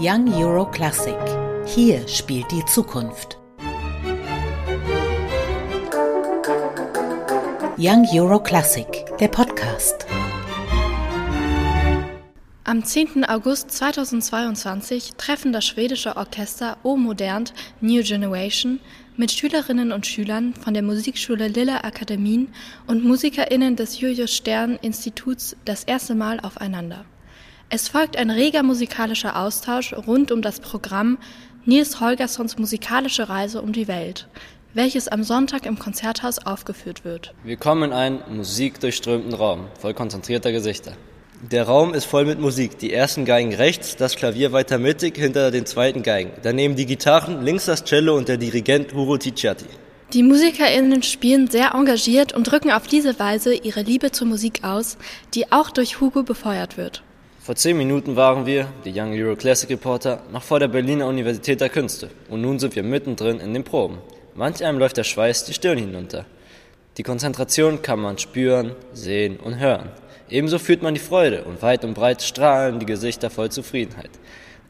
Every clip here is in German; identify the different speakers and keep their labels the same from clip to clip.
Speaker 1: Young Euro Classic. Hier spielt die Zukunft. Young Euro Classic, der Podcast.
Speaker 2: Am 10. August 2022 treffen das schwedische Orchester O Modernt New Generation mit Schülerinnen und Schülern von der Musikschule Lilla Akademien und MusikerInnen des Julius Stern Instituts das erste Mal aufeinander. Es folgt ein reger musikalischer Austausch rund um das Programm Nils Holgerssons musikalische Reise um die Welt, welches am Sonntag im Konzerthaus aufgeführt wird.
Speaker 3: Wir kommen in einen musikdurchströmten Raum, voll konzentrierter Gesichter. Der Raum ist voll mit Musik. Die ersten Geigen rechts, das Klavier weiter mittig hinter den zweiten Geigen. Daneben die Gitarren, links das Cello und der Dirigent Huro Ticciati.
Speaker 2: Die MusikerInnen spielen sehr engagiert und drücken auf diese Weise ihre Liebe zur Musik aus, die auch durch Hugo befeuert wird.
Speaker 3: Vor zehn Minuten waren wir, die Young Euro Classic Reporter, noch vor der Berliner Universität der Künste. Und nun sind wir mittendrin in den Proben. Manch einem läuft der Schweiß die Stirn hinunter. Die Konzentration kann man spüren, sehen und hören. Ebenso fühlt man die Freude und weit und breit strahlen die Gesichter voll Zufriedenheit.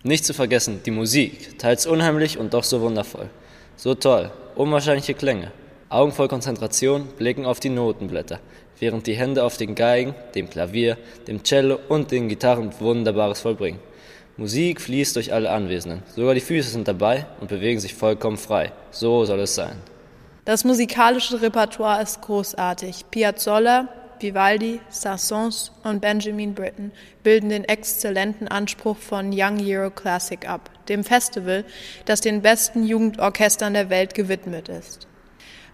Speaker 3: Nicht zu vergessen, die Musik, teils unheimlich und doch so wundervoll. So toll, unwahrscheinliche Klänge. Augen voll Konzentration blicken auf die Notenblätter, während die Hände auf den Geigen, dem Klavier, dem Cello und den Gitarren Wunderbares vollbringen. Musik fließt durch alle Anwesenden. Sogar die Füße sind dabei und bewegen sich vollkommen frei. So soll es sein.
Speaker 4: Das musikalische Repertoire ist großartig. Piazzolla, Vivaldi, Saint-Saëns und Benjamin Britten bilden den exzellenten Anspruch von Young Euro Classic ab, dem Festival, das den besten Jugendorchestern der Welt gewidmet ist.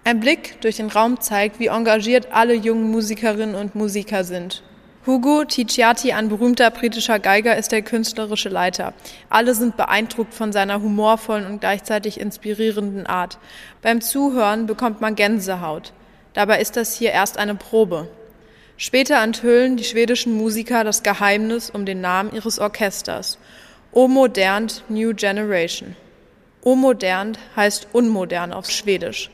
Speaker 4: Ein Blick durch den Raum zeigt, wie engagiert alle jungen Musikerinnen und Musiker sind. Hugo Ticciati, ein berühmter britischer Geiger, ist der künstlerische Leiter. Alle sind beeindruckt von seiner humorvollen und gleichzeitig inspirierenden Art. Beim Zuhören bekommt man Gänsehaut. Dabei ist das hier erst eine Probe. Später enthüllen die schwedischen Musiker das Geheimnis um den Namen ihres Orchesters. O Modernt New Generation. O Modernt heißt unmodern auf Schwedisch.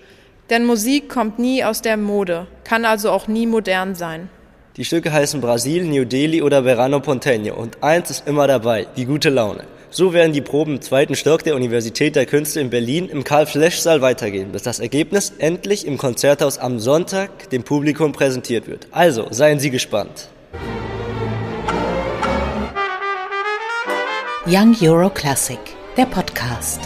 Speaker 4: Denn Musik kommt nie aus der Mode, kann also auch nie modern sein.
Speaker 3: Die Stücke heißen Brasil, New Delhi oder Verano Ponteño und eins ist immer dabei, die gute Laune. So werden die Proben im zweiten Stock der Universität der Künste in Berlin im Karl-Flesch-Saal weitergehen, bis das Ergebnis endlich im Konzerthaus am Sonntag dem Publikum präsentiert wird. Also, seien Sie gespannt.
Speaker 1: Young Euro Classic, der Podcast.